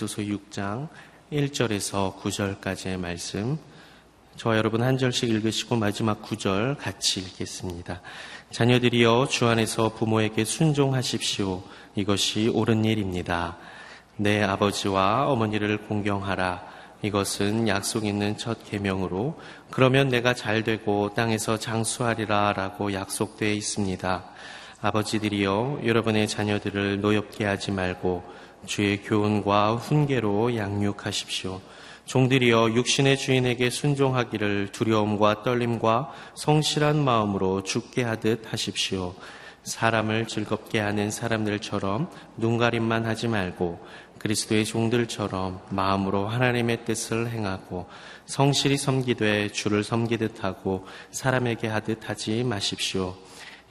에베소서 6장 1절에서 9절까지의 말씀 저와 여러분 한 절씩 읽으시고 마지막 9절 같이 읽겠습니다. 자녀들이여 주 안에서 부모에게 순종하십시오. 이것이 옳은 일입니다. 내 아버지와 어머니를 공경하라. 이것은 약속 있는 첫 계명으로 그러면 내가 잘 되고 땅에서 장수하리라라고 약속되어 있습니다. 아버지들이여 여러분의 자녀들을 노엽게 하지 말고 주의 교훈과 훈계로 양육하십시오. 종들이여 육신의 주인에게 순종하기를 두려움과 떨림과 성실한 마음으로 죽게 하듯 하십시오. 사람을 즐겁게 하는 사람들처럼 눈가림만 하지 말고 그리스도의 종들처럼 마음으로 하나님의 뜻을 행하고 성실히 섬기되 주를 섬기듯 하고 사람에게 하듯 하지 마십시오.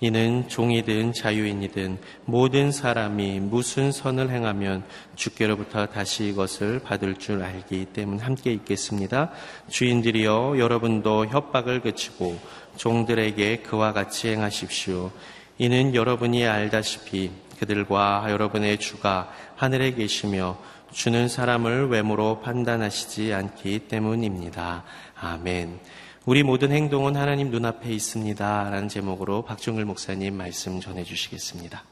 이는 종이든 자유인이든 모든 사람이 무슨 선을 행하면 주께로부터 다시 이것을 받을 줄 알기 때문 함께 읽겠습니다. 주인들이여 여러분도 협박을 그치고 종들에게 그와 같이 행하십시오. 이는 여러분이 알다시피 그들과 여러분의 주가 하늘에 계시며 주는 사람을 외모로 판단하시지 않기 때문입니다. 아멘. 우리 모든 행동은 하나님 눈앞에 있습니다. 라는 제목으로 박종글 목사님 말씀 전해 주시겠습니다.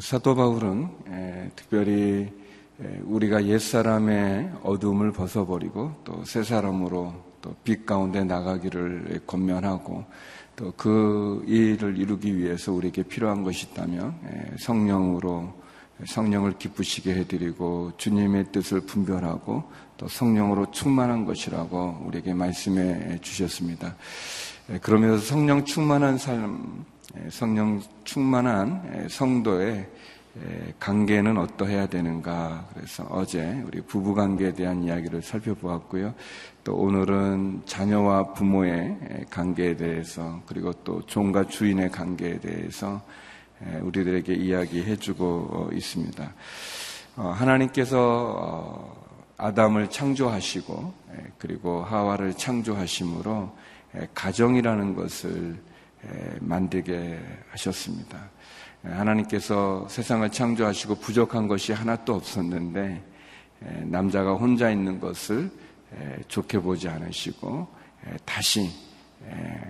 사도 바울은 특별히 우리가 옛사람의 어둠을 벗어버리고 또 새 사람으로 또 빛 가운데 나가기를 권면하고 또 그 일을 이루기 위해서 우리에게 필요한 것이 있다면 예, 성령으로 성령을 기쁘시게 해드리고 주님의 뜻을 분별하고 또 성령으로 충만한 것이라고 우리에게 말씀해 주셨습니다. 예, 그러면서 성령 충만한 삶, 예, 성령 충만한 성도의 관계는 어떠해야 되는가. 그래서 어제 우리 부부 관계에 대한 이야기를 살펴보았고요. 또 오늘은 자녀와 부모의 관계에 대해서 그리고 또 종과 주인의 관계에 대해서 우리들에게 이야기해 주고 있습니다. 어, 하나님께서 어, 아담을 창조하시고 그리고 하와를 창조하심으로 가정이라는 것을 만들게 하셨습니다. 하나님께서 세상을 창조하시고 부족한 것이 하나도 없었는데 남자가 혼자 있는 것을 좋게 보지 않으시고 다시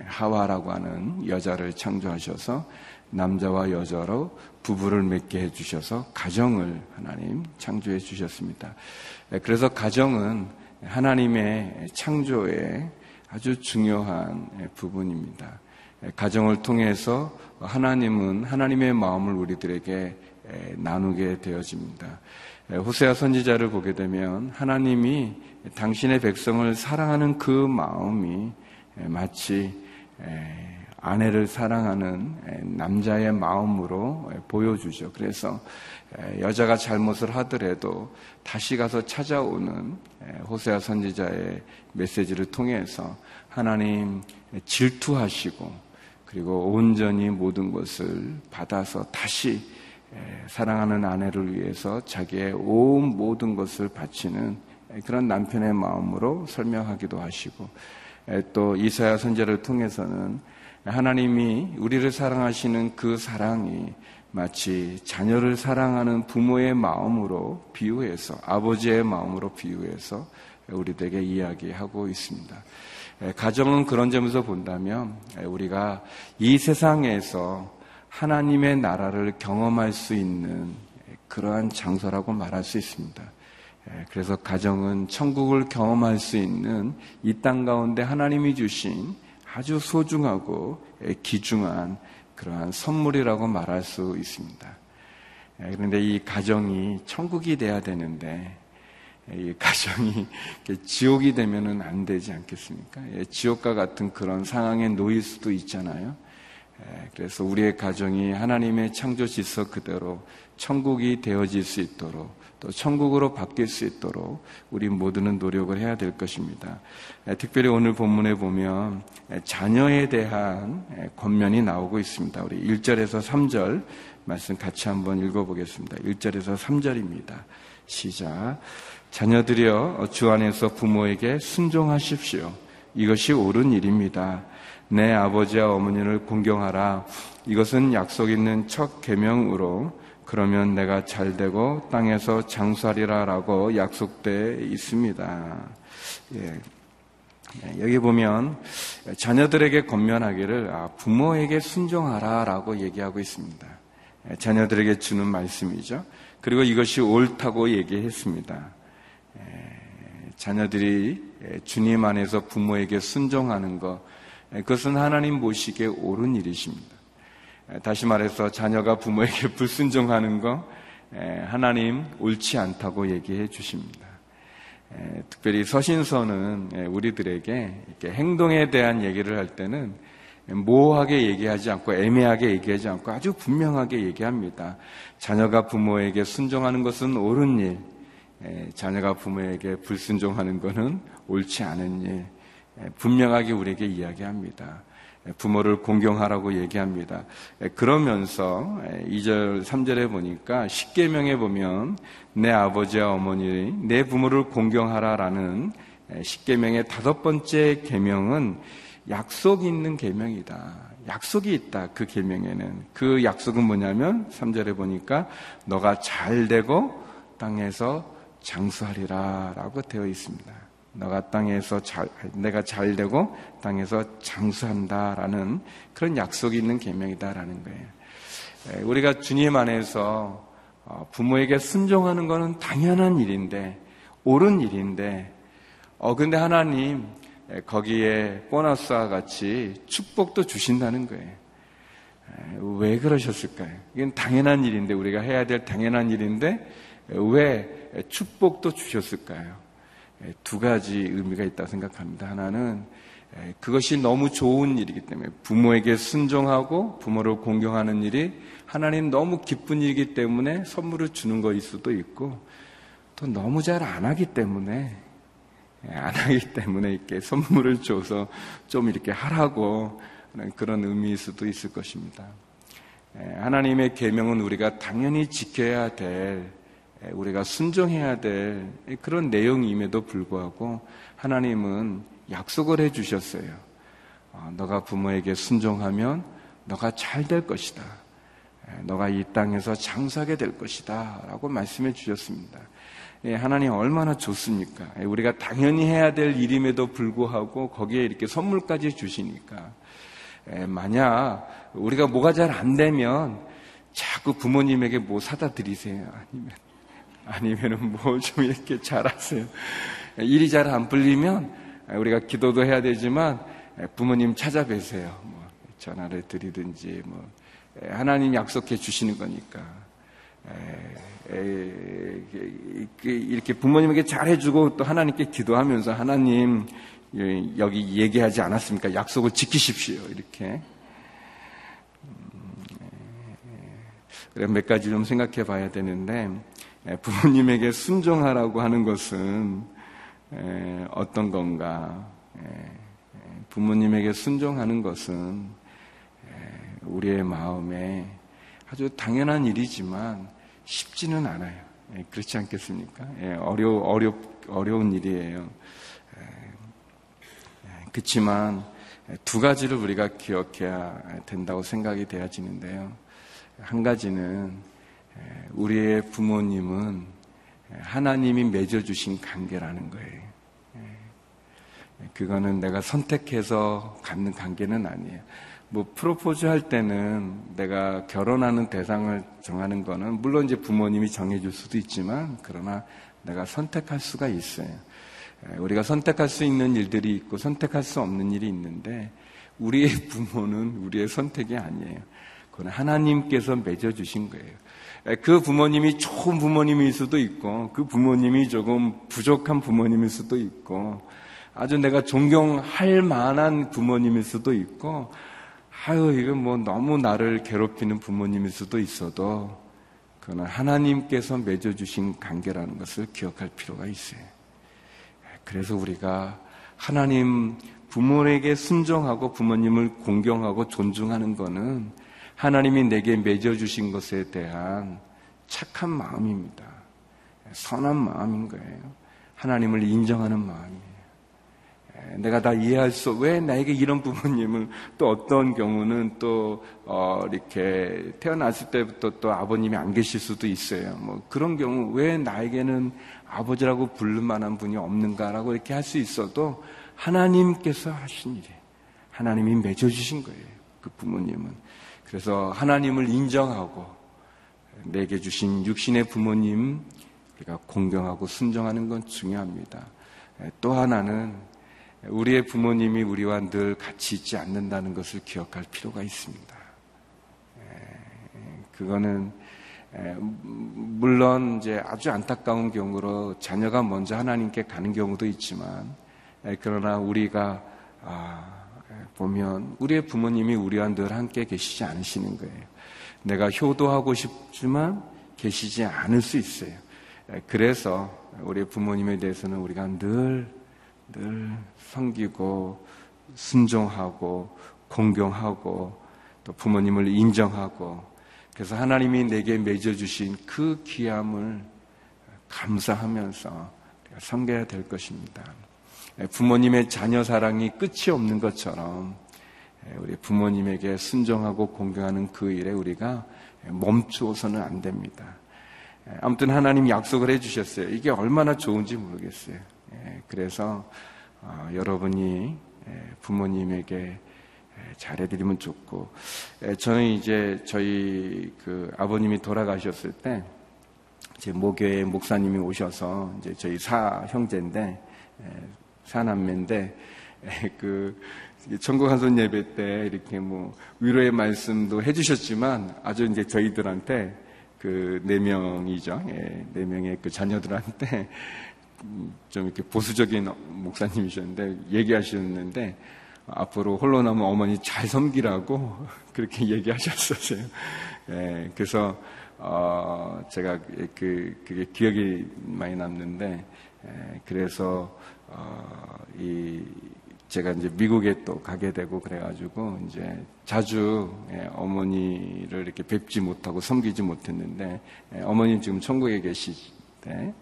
하와라고 하는 여자를 창조하셔서 남자와 여자로 부부를 맺게 해주셔서 가정을 하나님 창조해 주셨습니다. 그래서 가정은 하나님의 창조의 아주 중요한 부분입니다. 가정을 통해서 하나님은 하나님의 마음을 우리들에게 나누게 되어집니다. 호세아 선지자를 보게 되면 하나님이 당신의 백성을 사랑하는 그 마음이 마치 아내를 사랑하는 남자의 마음으로 보여주죠. 그래서 여자가 잘못을 하더라도 다시 가서 찾아오는 호세아 선지자의 메시지를 통해서 하나님 질투하시고 그리고 온전히 모든 것을 받아서 다시 사랑하는 아내를 위해서 자기의 온 모든 것을 바치는 그런 남편의 마음으로 설명하기도 하시고 또 이사야 선제를 통해서는 하나님이 우리를 사랑하시는 그 사랑이 마치 자녀를 사랑하는 부모의 마음으로 비유해서 아버지의 마음으로 비유해서 우리에게 이야기하고 있습니다. 가정은 그런 점에서 본다면 우리가 이 세상에서 하나님의 나라를 경험할 수 있는 그러한 장소라고 말할 수 있습니다. 그래서 가정은 천국을 경험할 수 있는 이 땅 가운데 하나님이 주신 아주 소중하고 귀중한 그러한 선물이라고 말할 수 있습니다. 그런데 이 가정이 천국이 돼야 되는데 이 가정이 지옥이 되면은 안 되지 않겠습니까? 예, 지옥과 같은 그런 상황에 놓일 수도 있잖아요. 예, 그래서 우리의 가정이 하나님의 창조 질서 그대로 천국이 되어질 수 있도록 또 천국으로 바뀔 수 있도록 우리 모두는 노력을 해야 될 것입니다. 특별히 오늘 본문에 보면 자녀에 대한 권면이 나오고 있습니다. 우리 1절에서 3절 말씀 같이 한번 읽어보겠습니다. 1절에서 3절입니다. 시작. 자녀들여 주 안에서 부모에게 순종하십시오. 이것이 옳은 일입니다. 내 아버지와 어머니를 공경하라. 이것은 약속 있는 첫 계명으로 그러면 내가 잘 되고 땅에서 장수하리라라고 약속돼 있습니다. 예. 예. 여기 보면 자녀들에게 권면하기를 아, 부모에게 순종하라라고 얘기하고 있습니다. 예, 자녀들에게 주는 말씀이죠. 그리고 이것이 옳다고 얘기했습니다. 예, 자녀들이 주님 안에서 부모에게 순종하는 것, 그것은 하나님 보시기에 옳은 일이십니다. 다시 말해서 자녀가 부모에게 불순종하는 거 하나님 옳지 않다고 얘기해 주십니다. 특별히 서신서는 우리들에게 행동에 대한 얘기를 할 때는 모호하게 얘기하지 않고 애매하게 얘기하지 않고 아주 분명하게 얘기합니다. 자녀가 부모에게 순종하는 것은 옳은 일, 자녀가 부모에게 불순종하는 것은 옳지 않은 일, 분명하게 우리에게 이야기합니다. 부모를 공경하라고 얘기합니다. 그러면서 2절, 3절에 보니까 10계명에 보면 내 아버지와 어머니, 내 부모를 공경하라라는 10계명의 다섯 번째 계명은 약속이 있는 계명이다. 약속이 있다. 그 계명에는 그 약속은 뭐냐면 3절에 보니까 너가 잘 되고 땅에서 장수하리라 라고 되어 있습니다. 너가 땅에서 잘, 내가 잘 되고 땅에서 장수한다 라는 그런 약속이 있는 계명이다 라는 거예요. 우리가 주님 안에서 어, 부모에게 순종하는 것은 당연한 일인데 옳은 일인데 어 근데 하나님 거기에 보너스와 같이 축복도 주신다는 거예요. 왜 그러셨을까요? 이건 당연한 일인데 우리가 해야 될 당연한 일인데 왜 축복도 주셨을까요? 두 가지 의미가 있다고 생각합니다. 하나는 그것이 너무 좋은 일이기 때문에 부모에게 순종하고 부모를 공경하는 일이 하나님 너무 기쁜 일이기 때문에 선물을 주는 것일 수도 있고 또 너무 잘 안 하기 때문에 안 하기 때문에 이렇게 선물을 줘서 좀 이렇게 하라고 그런 의미일 수도 있을 것입니다. 하나님의 계명은 우리가 당연히 지켜야 될 우리가 순종해야 될 그런 내용임에도 불구하고 하나님은 약속을 해 주셨어요. 어, 너가 부모에게 순종하면 너가 잘 될 것이다. 너가 이 땅에서 장사하게 될 것이다. 라고 말씀해 주셨습니다. 예, 하나님 얼마나 좋습니까? 우리가 당연히 해야 될 일임에도 불구하고 거기에 이렇게 선물까지 주시니까. 만약 우리가 뭐가 잘 안 되면 자꾸 부모님에게 뭐 사다 드리세요. 아니면 아니면은 뭐 좀 이렇게 잘하세요. 일이 잘 안 풀리면 우리가 기도도 해야 되지만 부모님 찾아뵈세요. 뭐 전화를 드리든지 뭐 하나님 약속해 주시는 거니까. 이렇게 부모님에게 잘해주고 또 하나님께 기도하면서 하나님 여기 얘기하지 않았습니까? 약속을 지키십시오. 이렇게. 음, 몇 가지 좀 생각해 봐야 되는데 예, 부모님에게 순종하라고 하는 것은 예, 어떤 건가? 예, 부모님에게 순종하는 것은 우리의 마음에 아주 당연한 일이지만 쉽지는 않아요. 그렇지 않겠습니까? 어려, 어려, 어려운 일이에요. 그렇지만 두 가지를 우리가 기억해야 된다고 생각이 되어지는데요. 한 가지는 우리의 부모님은 하나님이 맺어주신 관계라는 거예요. 그거는 내가 선택해서 갖는 관계는 아니에요. 뭐 프로포즈 할 때는 내가 결혼하는 대상을 정하는 거는 물론 이제 부모님이 정해줄 수도 있지만 그러나 내가 선택할 수가 있어요. 우리가 선택할 수 있는 일들이 있고 선택할 수 없는 일이 있는데 우리의 부모는 우리의 선택이 아니에요. 그건 하나님께서 맺어주신 거예요. 그 부모님이 좋은 부모님일 수도 있고, 그 부모님이 조금 부족한 부모님일 수도 있고, 아주 내가 존경할 만한 부모님일 수도 있고, 아유, 이건 뭐 너무 나를 괴롭히는 부모님일 수도 있어도, 그 그거는 하나님께서 맺어주신 관계라는 것을 기억할 필요가 있어요. 그래서 우리가 하나님 부모에게 순종하고 부모님을 공경하고 존중하는 것은 하나님이 내게 맺어주신 것에 대한 착한 마음입니다. 선한 마음인 거예요. 하나님을 인정하는 마음이에요. 내가 다 이해할 수, 왜 나에게 이런 부모님을 또 어떤 경우는 또, 어, 이렇게 태어났을 때부터 또 아버님이 안 계실 수도 있어요. 뭐 그런 경우 왜 나에게는 아버지라고 부를 만한 분이 없는가라고 이렇게 할 수 있어도 하나님께서 하신 일이에요. 하나님이 맺어주신 거예요. 그 부모님은. 그래서 하나님을 인정하고 내게 주신 육신의 부모님 우리가 공경하고 순종하는 건 중요합니다. 또 하나는 우리의 부모님이 우리와 늘 같이 있지 않는다는 것을 기억할 필요가 있습니다. 그거는 물론 이제 아주 안타까운 경우로 자녀가 먼저 하나님께 가는 경우도 있지만 그러나 우리가 아, 보면 우리의 부모님이 우리와 늘 함께 계시지 않으시는 거예요. 내가 효도하고 싶지만 계시지 않을 수 있어요. 그래서 우리 부모님에 대해서는 우리가 늘, 늘 섬기고, 순종하고, 공경하고, 또 부모님을 인정하고, 그래서 하나님이 내게 맺어주신 그 귀함을 감사하면서 섬겨야 될 것입니다. 부모님의 자녀 사랑이 끝이 없는 것처럼 우리 부모님에게 순종하고 공경하는 그 일에 우리가 멈추어서는 안 됩니다. 아무튼 하나님 약속을 해주셨어요. 이게 얼마나 좋은지 모르겠어요. 그래서 어, 여러분이 부모님에게 잘해드리면 좋고 저는 이제 저희 그 아버님이 돌아가셨을 때 제 모교의 목사님이 오셔서 이제 저희 사 형제인데 사남매인데 그 천국 한손 예배 때 이렇게 뭐 위로의 말씀도 해주셨지만 아주 이제 저희들한테 그 네 명이죠 예, 네 명의 그 자녀들한테 좀 이렇게 보수적인 목사님이셨는데 얘기하셨는데 앞으로 홀로 남은 어머니 잘 섬기라고 그렇게 얘기하셨었어요. 예, 그래서 어, 제가 그 그게 기억이 많이 남는데 예, 그래서 어, 이 제가 이제 미국에 또 가게 되고 그래가지고 이제 자주 예, 어머니를 이렇게 뵙지 못하고 섬기지 못했는데 예, 어머님 지금 천국에 계시대.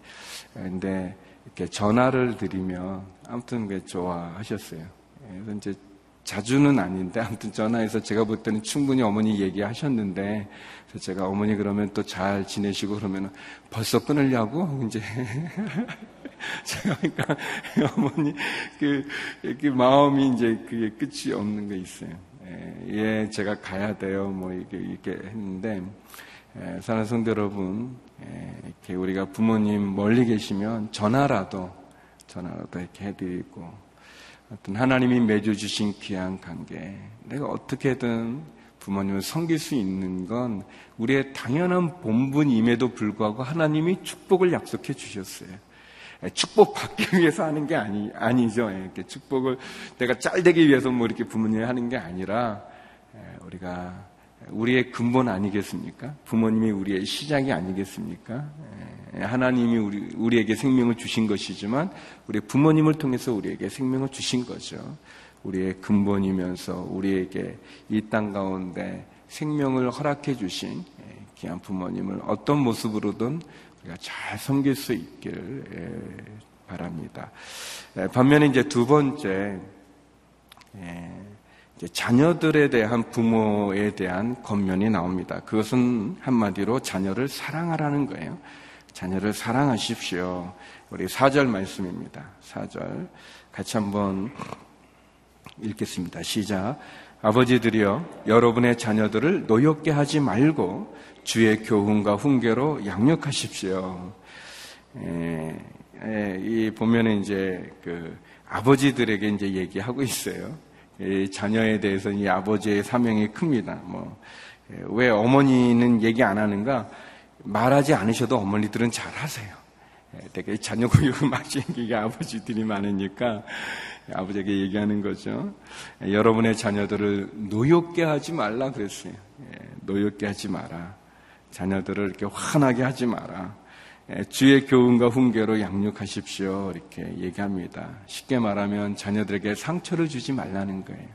근데 이렇게 전화를 드리면 아무튼 그 좋아하셨어요. 예, 그래서 이제 자주는 아닌데 아무튼 전화해서 제가 볼 때는 충분히 어머니 얘기하셨는데 그래서 제가 어머니 그러면 또 잘 지내시고 그러면 벌써 끊으려고 이제 제가 그러니까 어머니 그, 그 마음이 이제 그게 끝이 없는 게 있어요. 예, 예 제가 가야 돼요. 뭐 이렇게 이렇게 했는데 예, 사랑하는 성도 여러분, 예, 이렇게 우리가 부모님 멀리 계시면 전화라도 전화라도 이렇게 해드리고 어떤 하나님이 맺어주신 귀한 관계, 내가 어떻게든 부모님을 섬길 수 있는 건 우리의 당연한 본분임에도 불구하고 하나님이 축복을 약속해 주셨어요. 예, 축복 받기 위해서 하는 게 아니, 아니죠. 예, 이렇게 축복을 내가 잘 되기 위해서 뭐 이렇게 부모님이 하는 게 아니라 예, 우리가 우리의 근본 아니겠습니까? 부모님이 우리의 시작이 아니겠습니까? 하나님이 우리, 우리에게 생명을 주신 것이지만 우리 부모님을 통해서 우리에게 생명을 주신 거죠. 우리의 근본이면서 우리에게 이 땅 가운데 생명을 허락해 주신 귀한 부모님을 어떤 모습으로든 우리가 잘 섬길 수 있기를 바랍니다. 반면에 이제 두 번째 자녀들에 대한 부모에 대한 권면이 나옵니다. 그것은 한마디로 자녀를 사랑하라는 거예요. 자녀를 사랑하십시오. 우리 4절 말씀입니다. 4절. 같이 한번 읽겠습니다. 시작. 아버지들이여, 여러분의 자녀들을 노엽게 하지 말고 주의 교훈과 훈계로 양육하십시오. 에, 에, 이 보면은 이제 그 아버지들에게 이제 얘기하고 있어요. 이 자녀에 대해서는 이 아버지의 사명이 큽니다. 뭐, 왜 어머니는 얘기 안 하는가? 말하지 않으셔도 어머니들은 잘 하세요. 되게 자녀 교육을 막시게 아버지들이 많으니까 아버지에게 얘기하는 거죠. 여러분의 자녀들을 노엽게 하지 말라 그랬어요. 노엽게 하지 마라. 자녀들을 이렇게 화나게 하지 마라. 예, 주의 교훈과 훈계로 양육하십시오. 이렇게 얘기합니다. 쉽게 말하면 자녀들에게 상처를 주지 말라는 거예요.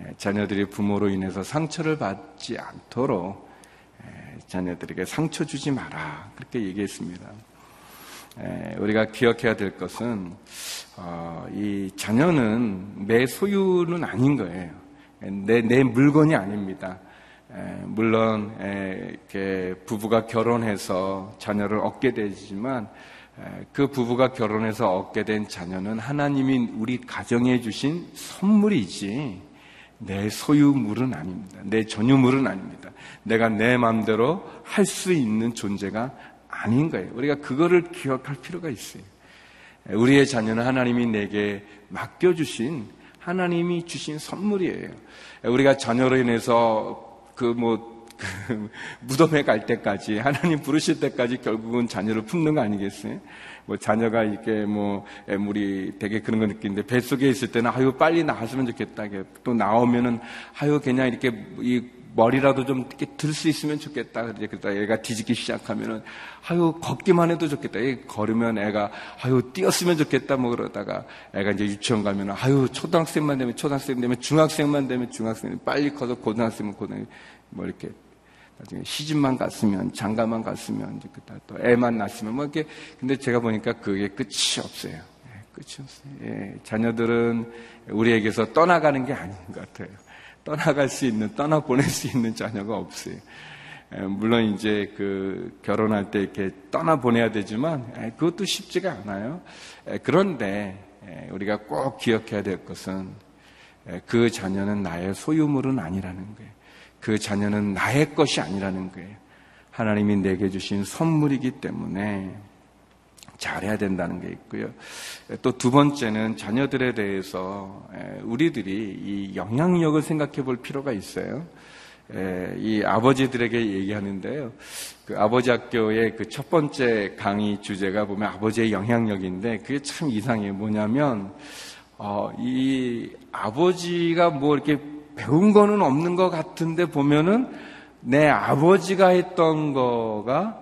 예, 자녀들이 부모로 인해서 상처를 받지 않도록 예, 자녀들에게 상처 주지 마라. 그렇게 얘기했습니다. 우리가 기억해야 될 것은 어, 이 자녀는 내 소유는 아닌 거예요. 내, 내 물건이 아닙니다. 물론 이렇게 부부가 결혼해서 자녀를 얻게 되지만 그 부부가 결혼해서 얻게 된 자녀는 하나님이 우리 가정에 주신 선물이지 내 소유물은 아닙니다. 내 전유물은 아닙니다. 내가 내 마음대로 할 수 있는 존재가 아닌 거예요. 우리가 그거를 기억할 필요가 있어요. 우리의 자녀는 하나님이 내게 맡겨주신 하나님이 주신 선물이에요. 우리가 자녀로 인해서 그뭐 그 무덤에 갈 때까지 하나님 부르실 때까지 결국은 자녀를 품는 거 아니겠어요? 뭐 자녀가 이렇게 뭐 애물이 되게 그런 거 느끼는데 뱃속에 있을 때는 아유 빨리 나왔으면 좋겠다. 또 나오면은 아유 그냥 이렇게 이 머리라도 좀 이렇게 들 수 있으면 좋겠다. 그러다 그러다 애가 뒤집기 시작하면은 아유 걷기만 해도 좋겠다. 애 걸으면 애가 아유 뛰었으면 좋겠다. 뭐 그러다가 애가 이제 유치원 가면은 아유 초등학생만 되면 초등학생 되면 중학생만 되면 중학생 빨리 커서 고등학생은 고등학생 뭐 이렇게 나중에 시집만 갔으면 장가만 갔으면 이제 또 애만 낳았으면 뭐 이렇게 근데 제가 보니까 그게 끝이 없어요. 예, 끝이 없어요. 예, 자녀들은 우리에게서 떠나가는 게 아닌 것 같아요. 떠나갈 수 있는, 떠나 보낼 수 있는 자녀가 없어요. 물론 이제 그 결혼할 때 이렇게 떠나 보내야 되지만 그것도 쉽지가 않아요. 그런데 우리가 꼭 기억해야 될 것은 그 자녀는 나의 소유물은 아니라는 거예요. 그 자녀는 나의 것이 아니라는 거예요. 하나님이 내게 주신 선물이기 때문에 잘해야 된다는 게 있고요. 또 두 번째는 자녀들에 대해서 우리들이 이 영향력을 생각해 볼 필요가 있어요. 이 아버지들에게 얘기하는데요. 그 아버지 학교의 그 첫 번째 강의 주제가 보면 아버지의 영향력인데 그게 참 이상해요. 뭐냐면, 어, 이 아버지가 뭐 이렇게 배운 거는 없는 것 같은데 보면은 내 아버지가 했던 거가 어,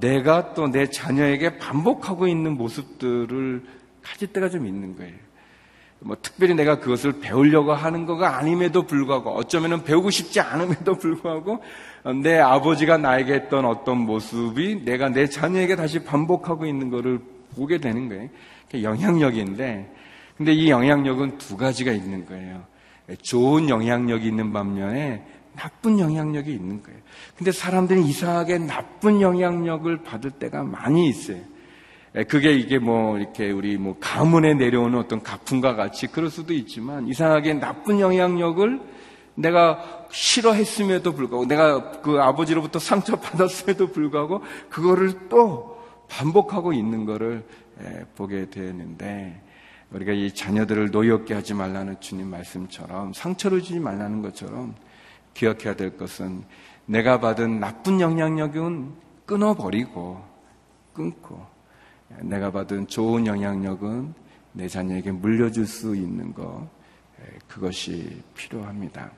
내가 또 내 자녀에게 반복하고 있는 모습들을 가질 때가 좀 있는 거예요. 뭐 특별히 내가 그것을 배우려고 하는 거가 아님에도 불구하고 어쩌면 배우고 싶지 않음에도 불구하고 내 아버지가 나에게 했던 어떤 모습이 내가 내 자녀에게 다시 반복하고 있는 거를 보게 되는 거예요. 영향력인데 근데 이 영향력은 두 가지가 있는 거예요. 좋은 영향력이 있는 반면에 나쁜 영향력이 있는 거예요. 근데 사람들이 이상하게 나쁜 영향력을 받을 때가 많이 있어요. 그게 이게 뭐 이렇게 우리 뭐 가문에 내려오는 어떤 가풍과 같이 그럴 수도 있지만 이상하게 나쁜 영향력을 내가 싫어했음에도 불구하고 내가 그 아버지로부터 상처받았음에도 불구하고 그거를 또 반복하고 있는 거를 보게 되는데 우리가 이 자녀들을 노엽게 하지 말라는 주님 말씀처럼 상처를 주지 말라는 것처럼 기억해야 될 것은 내가 받은 나쁜 영향력은 끊어버리고 끊고 내가 받은 좋은 영향력은 내 자녀에게 물려줄 수 있는 것 그것이 필요합니다.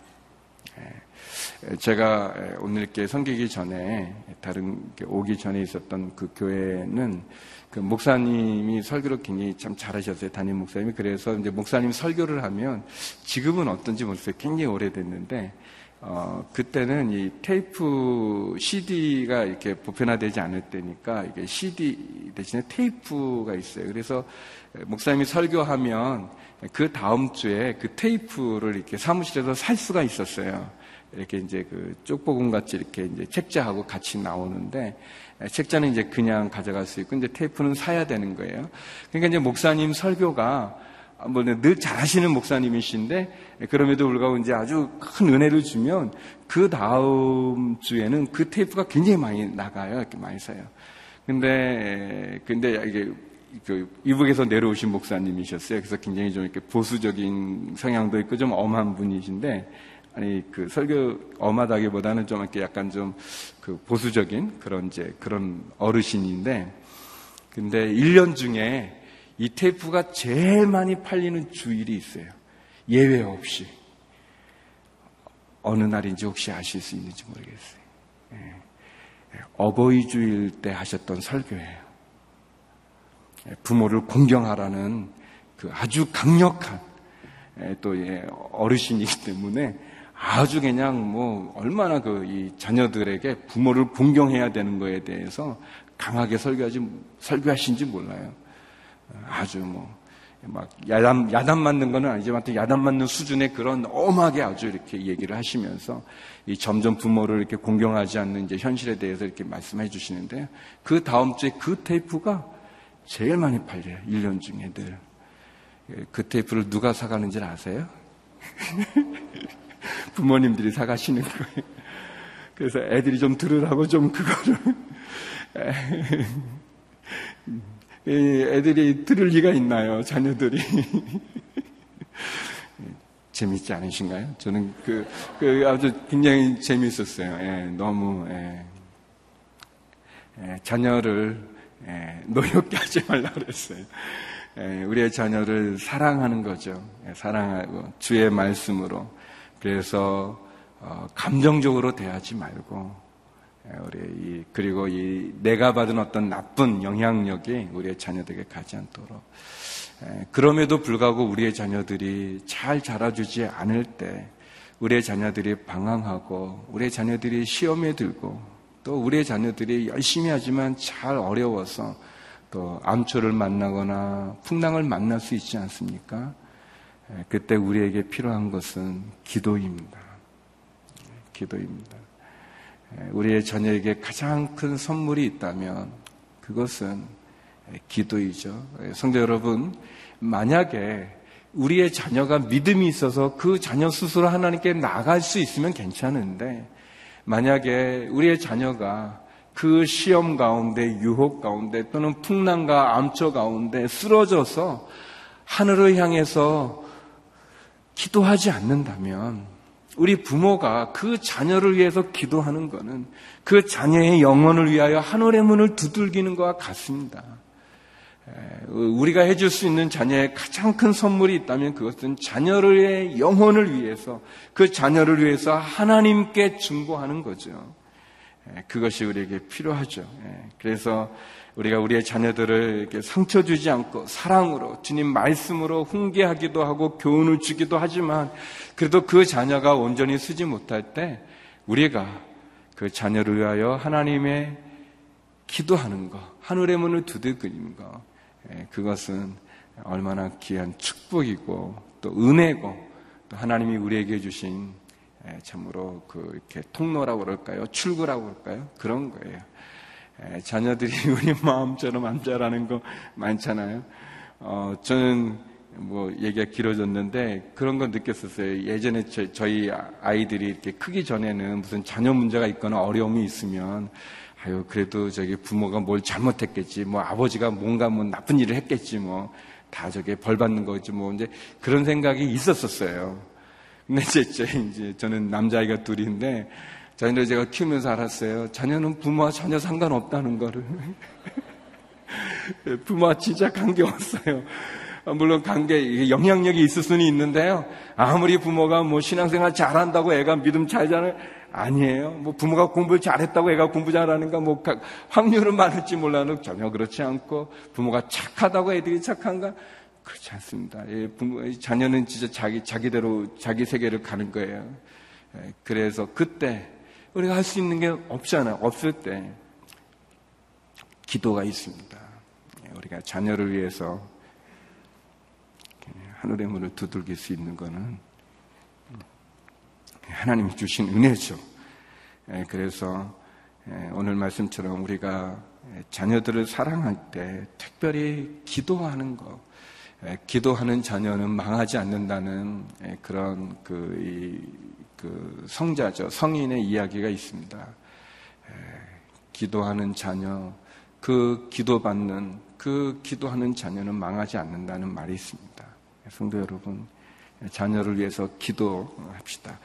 제가 오늘 이렇게 섬기기 전에 다른 오기 전에 있었던 그 교회는 그 목사님이 설교를 굉장히 참 잘하셨어요. 담임 목사님이 그래서 이제 목사님 설교를 하면 지금은 어떤지 모르겠어요. 굉장히 오래됐는데 어, 그때는 이 테이프 CD가 이렇게 보편화되지 않을 때니까 이게 CD 대신에 테이프가 있어요. 그래서 목사님이 설교하면 그 다음 주에 그 테이프를 이렇게 사무실에서 살 수가 있었어요. 이렇게 이제 그 쪽보금 같이 이렇게 이제 책자하고 같이 나오는데 책자는 이제 그냥 가져갈 수 있고 이제 테이프는 사야 되는 거예요. 그러니까 이제 목사님 설교가 뭐늘 잘하시는 목사님이신데 그럼에도 불구하고 이제 아주 큰 은혜를 주면 그 다음 주에는 그 테이프가 굉장히 많이 나가요. 이렇게 많이 사요. 근데 근데 이게 그 이북에서 내려오신 목사님이셨어요. 그래서 굉장히 좀 이렇게 보수적인 성향도 있고 좀 엄한 분이신데 아니 그 설교 엄하다기보다는 좀 이렇게 약간 좀 그 보수적인 그런 이제 그런 어르신인데 근데 1년 중에 이 테이프가 제일 많이 팔리는 주일이 있어요. 예외 없이. 어느 날인지 혹시 아실 수 있는지 모르겠어요. 예. 어버이 주일 때 하셨던 설교예요. 부모를 공경하라는 그 아주 강력한 또 어르신이기 때문에 아주 그냥 뭐 얼마나 그 이 자녀들에게 부모를 공경해야 되는 거에 대해서 강하게 설교하지 설교하신지 몰라요. 아주 뭐 막 야단 야단 맞는 거는 아니지만 야단 맞는 수준의 그런 엄하게 아주 이렇게 얘기를 하시면서 이 점점 부모를 이렇게 공경하지 않는 이제 현실에 대해서 이렇게 말씀해 주시는데 그 다음 주에 그 테이프가 제일 많이 팔려요. 1년 중에 늘. 그 테이프를 누가 사가는지 아세요? 부모님들이 사가시는 거예요. 그래서 애들이 좀 들으라고 좀 그거를 애들이 들을 리가 있나요? 자녀들이 재밌지 않으신가요? 저는 그, 그 아주 굉장히 재밌었어요. 예, 너무 예, 예, 자녀를 예, 노엽게 하지 말라 그랬어요. 예, 우리의 자녀를 사랑하는 거죠. 예, 사랑하고 주의 말씀으로 그래서 어, 감정적으로 대하지 말고 예, 우리 이, 그리고 이 내가 받은 어떤 나쁜 영향력이 우리의 자녀들에게 가지 않도록 예, 그럼에도 불구하고 우리의 자녀들이 잘 자라주지 않을 때 우리의 자녀들이 방황하고 우리의 자녀들이 시험에 들고 또 우리의 자녀들이 열심히 하지만 잘 어려워서 또 암초를 만나거나 풍랑을 만날 수 있지 않습니까? 예, 그때 우리에게 필요한 것은 기도입니다. 기도입니다. 예, 우리의 자녀에게 가장 큰 선물이 있다면 그것은 기도이죠. 예, 성도 여러분, 만약에 우리의 자녀가 믿음이 있어서 그 자녀 스스로 하나님께 나갈 수 있으면 괜찮은데 만약에 우리의 자녀가 그 시험 가운데 유혹 가운데 또는 풍랑과 암초 가운데 쓰러져서 하늘을 향해서 기도하지 않는다면 우리 부모가 그 자녀를 위해서 기도하는 것은 그 자녀의 영혼을 위하여 하늘의 문을 두들기는 것과 같습니다. 우리가 해줄 수 있는 자녀의 가장 큰 선물이 있다면 그것은 자녀의 영혼을 위해서 그 자녀를 위해서 하나님께 중보하는 거죠. 그것이 우리에게 필요하죠. 그래서 우리가 우리의 자녀들을 이렇게 상처 주지 않고 사랑으로 주님 말씀으로 훈계하기도 하고 교훈을 주기도 하지만 그래도 그 자녀가 온전히 쓰지 못할 때 우리가 그 자녀를 위하여 하나님의 기도하는 것, 하늘의 문을 두들기는 것, 예, 그것은 얼마나 귀한 축복이고 또 은혜고 또 하나님이 우리에게 주신 예, 참으로 그 이렇게 통로라고 그럴까요? 출구라고 그럴까요? 그런 거예요. 예, 자녀들이 우리 마음처럼 안 자라는 거 많잖아요. 어, 저는 뭐 얘기가 길어졌는데 그런 건 느꼈었어요. 예전에 저, 희 아이들이 이렇게 크기 전에는 무슨 자녀 문제가 있거나 어려움이 있으면 아유 그래도 저기 부모가 뭘 잘못했겠지 뭐 아버지가 뭔가 뭐 나쁜 일을 했겠지 뭐 다 저게 벌 받는 거지 뭐 이제 그런 생각이 있었었어요. 근데 이제, 이제 저는 남자아이가 둘인데 자녀를 제가 키우면서 알았어요. 자녀는 부모와 전혀 상관없다는 거를. 부모와 진짜 관계 없어요. 물론 관계, 영향력이 있을 수는 있는데요. 아무리 부모가 뭐 신앙생활 잘한다고 애가 믿음 잘 자는, 아니에요. 뭐 부모가 공부를 잘했다고 애가 공부 잘하는가, 뭐 확률은 많을지 몰라도 전혀 그렇지 않고, 부모가 착하다고 애들이 착한가? 그렇지 않습니다. 예, 부모, 자녀는 진짜 자기, 자기대로, 자기 세계를 가는 거예요. 예, 그래서 그때, 우리가 할 수 있는 게 없잖아요. 없을 때 기도가 있습니다. 우리가 자녀를 위해서 하늘의 문을 두들길 수 있는 것은 하나님이 주신 은혜죠. 그래서 오늘 말씀처럼 우리가 자녀들을 사랑할 때 특별히 기도하는 것, 기도하는 자녀는 망하지 않는다는 그런 그, 그 성자죠. 성인의 이야기가 있습니다. 에, 기도하는 자녀, 그 기도받는, 그 기도하는 자녀는 망하지 않는다는 말이 있습니다. 성도 여러분, 자녀를 위해서 기도합시다.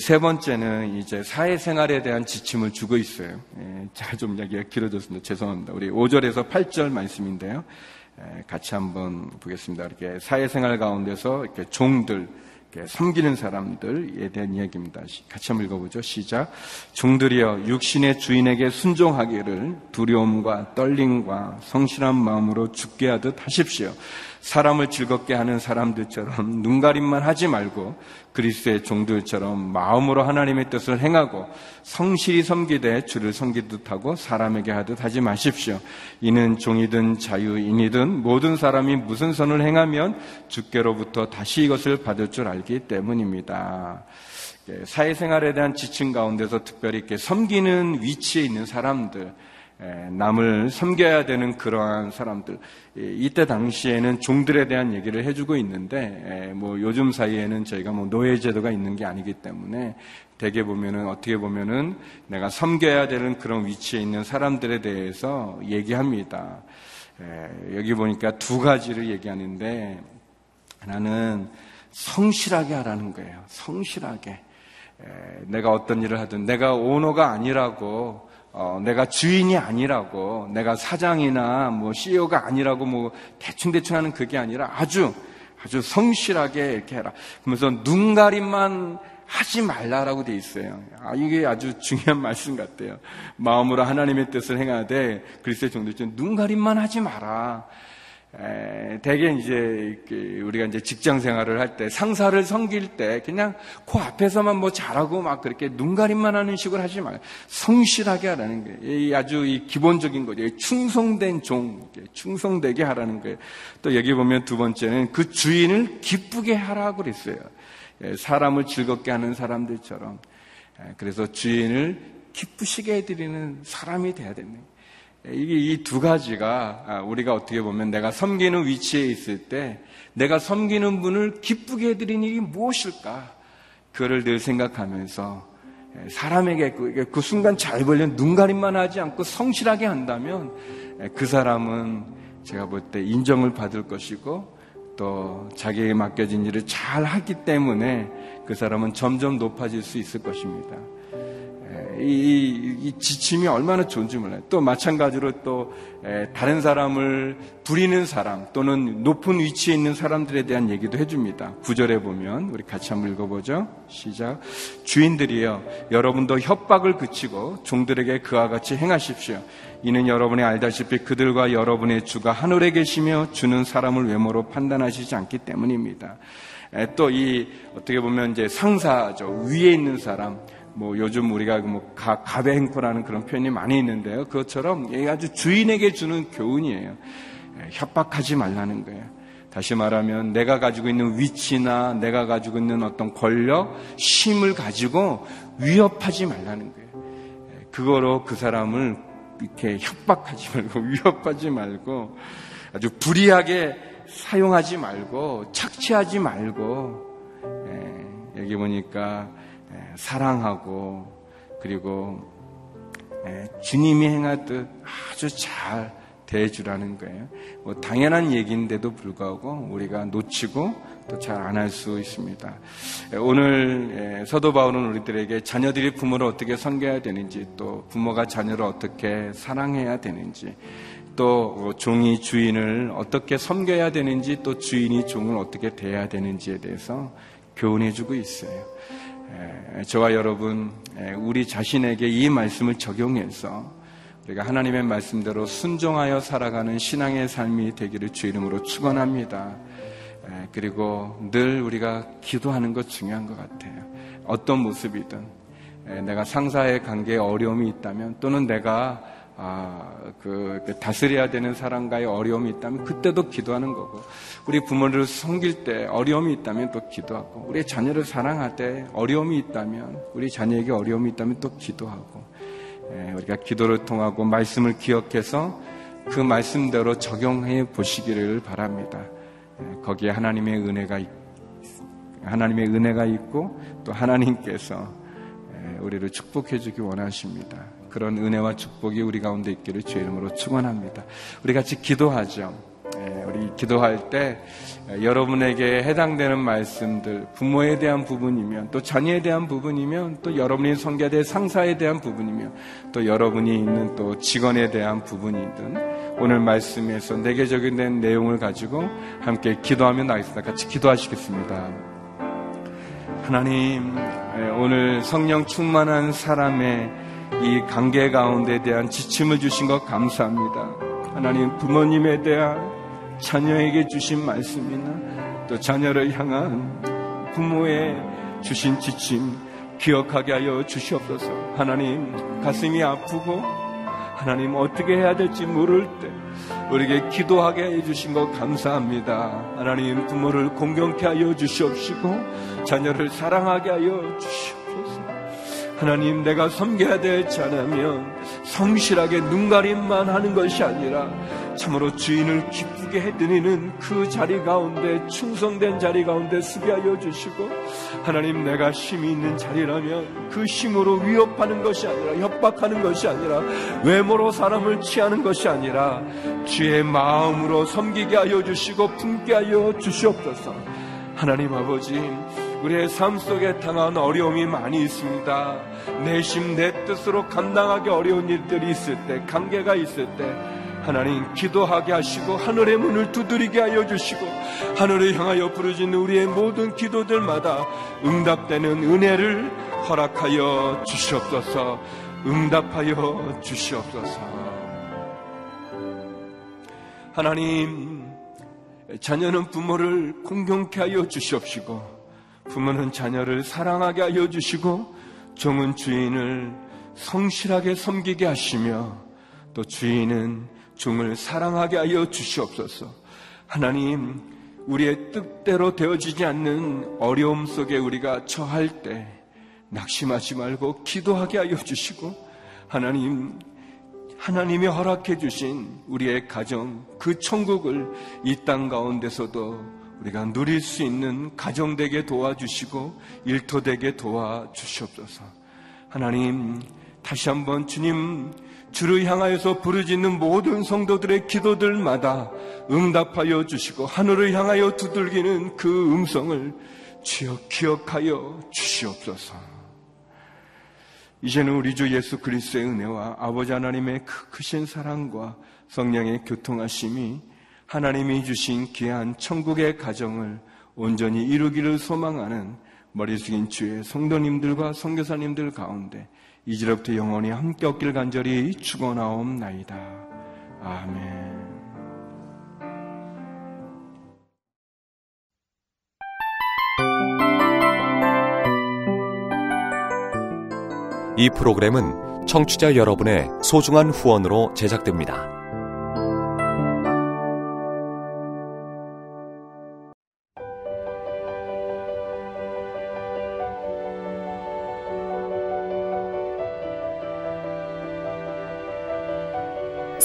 세 번째는 이제 사회생활에 대한 지침을 주고 있어요. 자, 좀 이야기가 길어졌습니다. 죄송합니다. 우리 5절에서 8절 말씀인데요. 같이 한번 보겠습니다. 이렇게 사회생활 가운데서 이렇게 종들, 섬기는 사람들에 대한 이야기입니다. 같이 한번 읽어보죠. 시작. 종들이여 육신의 주인에게 순종하기를 두려움과 떨림과 성실한 마음으로 죽게 하듯 하십시오. 사람을 즐겁게 하는 사람들처럼 눈가림만 하지 말고 그리스의 종들처럼 마음으로 하나님의 뜻을 행하고 성실히 섬기되 주를 섬기듯 하고 사람에게 하듯 하지 마십시오. 이는 종이든 자유인이든 모든 사람이 무슨 선을 행하면 주께로부터 다시 이것을 받을 줄 알기 때문입니다. 예, 사회생활에 대한 지침 가운데서 특별히 이렇게 섬기는 위치에 있는 사람들, 남을 섬겨야 되는 그러한 사람들. 이때 당시에는 종들에 대한 얘기를 해주고 있는데, 뭐 요즘 사이에는 저희가 뭐 노예 제도가 있는 게 아니기 때문에 대개 보면은 어떻게 보면은 내가 섬겨야 되는 그런 위치에 있는 사람들에 대해서 얘기합니다. 여기 보니까 두 가지를 얘기하는데 하나는 성실하게 하라는 거예요. 성실하게. 내가 어떤 일을 하든 내가 오너가 아니라고 어, 내가 주인이 아니라고, 내가 사장이나 뭐 CEO가 아니라고 뭐 대충대충 하는 그게 아니라 아주, 아주 성실하게 이렇게 해라. 그러면서 눈 가림만 하지 말라라고 돼 있어요. 아, 이게 아주 중요한 말씀 같아요. 마음으로 하나님의 뜻을 행하되 그리스도의 종들처럼 눈가림만 하지 마라. 에, 대개 이제 그 우리가 이제 직장 생활을 할 때 상사를 섬길 때 그냥 그 앞에서만 뭐 잘하고 막 그렇게 눈가림만 하는 식으로 하지 말고 성실하게 하라는 거예요. 이 아주 이 기본적인 거죠. 충성된 종, 충성되게 하라는 거예요. 또 여기 보면 두 번째는 그 주인을 기쁘게 하라고 그랬어요. 예, 사람을 즐겁게 하는 사람들처럼. 예, 그래서 주인을 기쁘시게 해드리는 사람이 돼야 됩니다. 이게 이 두 가지가 아, 우리가 어떻게 보면 내가 섬기는 위치에 있을 때 내가 섬기는 분을 기쁘게 해드리는 일이 무엇일까? 그거를 늘 생각하면서 예, 사람에게 그, 그 순간 잘 벌린 눈가림만 하지 않고 성실하게 한다면 예, 그 사람은 제가 볼 때 인정을 받을 것이고 또 자기에게 맡겨진 일을 잘 하기 때문에 그 사람은 점점 높아질 수 있을 것입니다. 이, 이, 지침이 얼마나 좋은지 몰라요. 또 마찬가지로 또 에, 다른 사람을 부리는 사람 또는 높은 위치에 있는 사람들에 대한 얘기도 해줍니다. 구절에 보면 우리 같이 한번 읽어보죠. 시작. 주인들이여 여러분도 협박을 그치고 종들에게 그와 같이 행하십시오. 이는 여러분이 알다시피 그들과 여러분의 주가 하늘에 계시며 주는 사람을 외모로 판단하시지 않기 때문입니다. 또 이 어떻게 보면 이제 상사죠 위에 있는 사람 뭐 요즘 우리가 뭐 가, 가배 행포라는 그런 표현이 많이 있는데요. 그것처럼 이게 아주 주인에게 주는 교훈이에요. 예, 협박하지 말라는 거예요. 다시 말하면 내가 가지고 있는 위치나 내가 가지고 있는 어떤 권력, 힘을 가지고 위협하지 말라는 거예요. 예, 그거로 그 사람을 이렇게 협박하지 말고 위협하지 말고 아주 불이하게 사용하지 말고 착취하지 말고 예, 여기 보니까 사랑하고 그리고 주님이 행하듯 아주 잘 대해주라는 거예요. 뭐 당연한 얘기인데도 불구하고 우리가 놓치고 또 잘 안 할 수 있습니다. 오늘 서도 바울은 우리들에게 자녀들이 부모를 어떻게 섬겨야 되는지 또 부모가 자녀를 어떻게 사랑해야 되는지 또 종이 주인을 어떻게 섬겨야 되는지 또 주인이 종을 어떻게 대해야 되는지에 대해서 교훈해 주고 있어요. 저와 여러분, 우리 자신에게 이 말씀을 적용해서 우리가 하나님의 말씀대로 순종하여 살아가는 신앙의 삶이 되기를 주 이름으로 축원합니다. 그리고 늘 우리가 기도하는 것 중요한 것 같아요. 어떤 모습이든 내가 상사의 관계에 어려움이 있다면 또는 내가 아, 그, 그, 다스려야 되는 사람과의 어려움이 있다면 그때도 기도하는 거고, 우리 부모를 섬길 때 어려움이 있다면 또 기도하고, 우리 자녀를 사랑할 때 어려움이 있다면, 우리 자녀에게 어려움이 있다면 또 기도하고, 예, 우리가 기도를 통하고 말씀을 기억해서 그 말씀대로 적용해 보시기를 바랍니다. 예, 거기에 하나님의 은혜가 있, 하나님의 은혜가 있고 또 하나님께서 예, 우리를 축복해 주기 원하십니다. 그런 은혜와 축복이 우리 가운데 있기를 주의 이름으로 축원합니다. 우리 같이 기도하죠. 예, 우리 기도할 때 여러분에게 해당되는 말씀들, 부모에 대한 부분이면 또 자녀에 대한 부분이면 또 여러분이 될 상사에 대한 부분이면 또 여러분이 있는 또 직원에 대한 부분이든 오늘 말씀에서 내게 적용된 내용을 가지고 함께 기도하며 나겠습니다. 같이 기도하시겠습니다. 하나님, 오늘 성령 충만한 사람의 이 관계 가운데 대한 지침을 주신 것 감사합니다. 하나님, 부모님에 대한 자녀에게 주신 말씀이나 또 자녀를 향한 부모의 주신 지침 기억하게 하여 주시옵소서. 하나님, 가슴이 아프고 하나님 어떻게 해야 될지 모를 때 우리에게 기도하게 해주신 것 감사합니다. 하나님 부모를 공경케 하여 주시옵시고 자녀를 사랑하게 하여 주시옵소서. 하나님 내가 섬겨야 될 자라면 성실하게 눈가림만 하는 것이 아니라 참으로 주인을 기쁘게 해드리는 그 자리 가운데 충성된 자리 가운데 쓰게 하여 주시고 하나님 내가 힘이 있는 자리라면 그 힘으로 위협하는 것이 아니라 협박하는 것이 아니라 외모로 사람을 취하는 것이 아니라 주의 마음으로 섬기게 하여 주시고 품게 하여 주시옵소서. 하나님 아버지 우리의 삶 속에 당한 어려움이 많이 있습니다. 내심 내 뜻으로 감당하기 어려운 일들이 있을 때, 관계가 있을 때, 하나님 기도하게 하시고 하늘의 문을 두드리게 하여 주시고 하늘을 향하여 부르짖는 우리의 모든 기도들마다 응답되는 은혜를 허락하여 주시옵소서 응답하여 주시옵소서 하나님 자녀는 부모를 공경케 하여 주시옵시고 부모는 자녀를 사랑하게 하여 주시고 종은 주인을 성실하게 섬기게 하시며 또 주인은 종을 사랑하게 하여 주시옵소서. 하나님, 우리의 뜻대로 되어지지 않는 어려움 속에 우리가 처할 때 낙심하지 말고 기도하게 하여 주시고 하나님 하나님이 허락해 주신 우리의 가정 그 천국을 이 땅 가운데서도 우리가 누릴 수 있는 가정 되게 도와주시고 일터 되게 도와주시옵소서. 하나님 다시 한번 주님 주를 향하여서 부르짖는 모든 성도들의 기도들마다 응답하여 주시고 하늘을 향하여 두들기는 그 음성을 주여 기억하여 주시옵소서. 이제는 우리 주 예수 그리스도의 은혜와 아버지 하나님의 그 크신 사랑과 성령의 교통하심이 하나님이 주신 귀한 천국의 가정을 온전히 이루기를 소망하는 머리 숙인 주의 성도님들과 성교사님들 가운데 이제부터 영원히 함께 없길 간절히 축원하옵나이다. 아멘. 이 프로그램은 청취자 여러분의 소중한 후원으로 제작됩니다.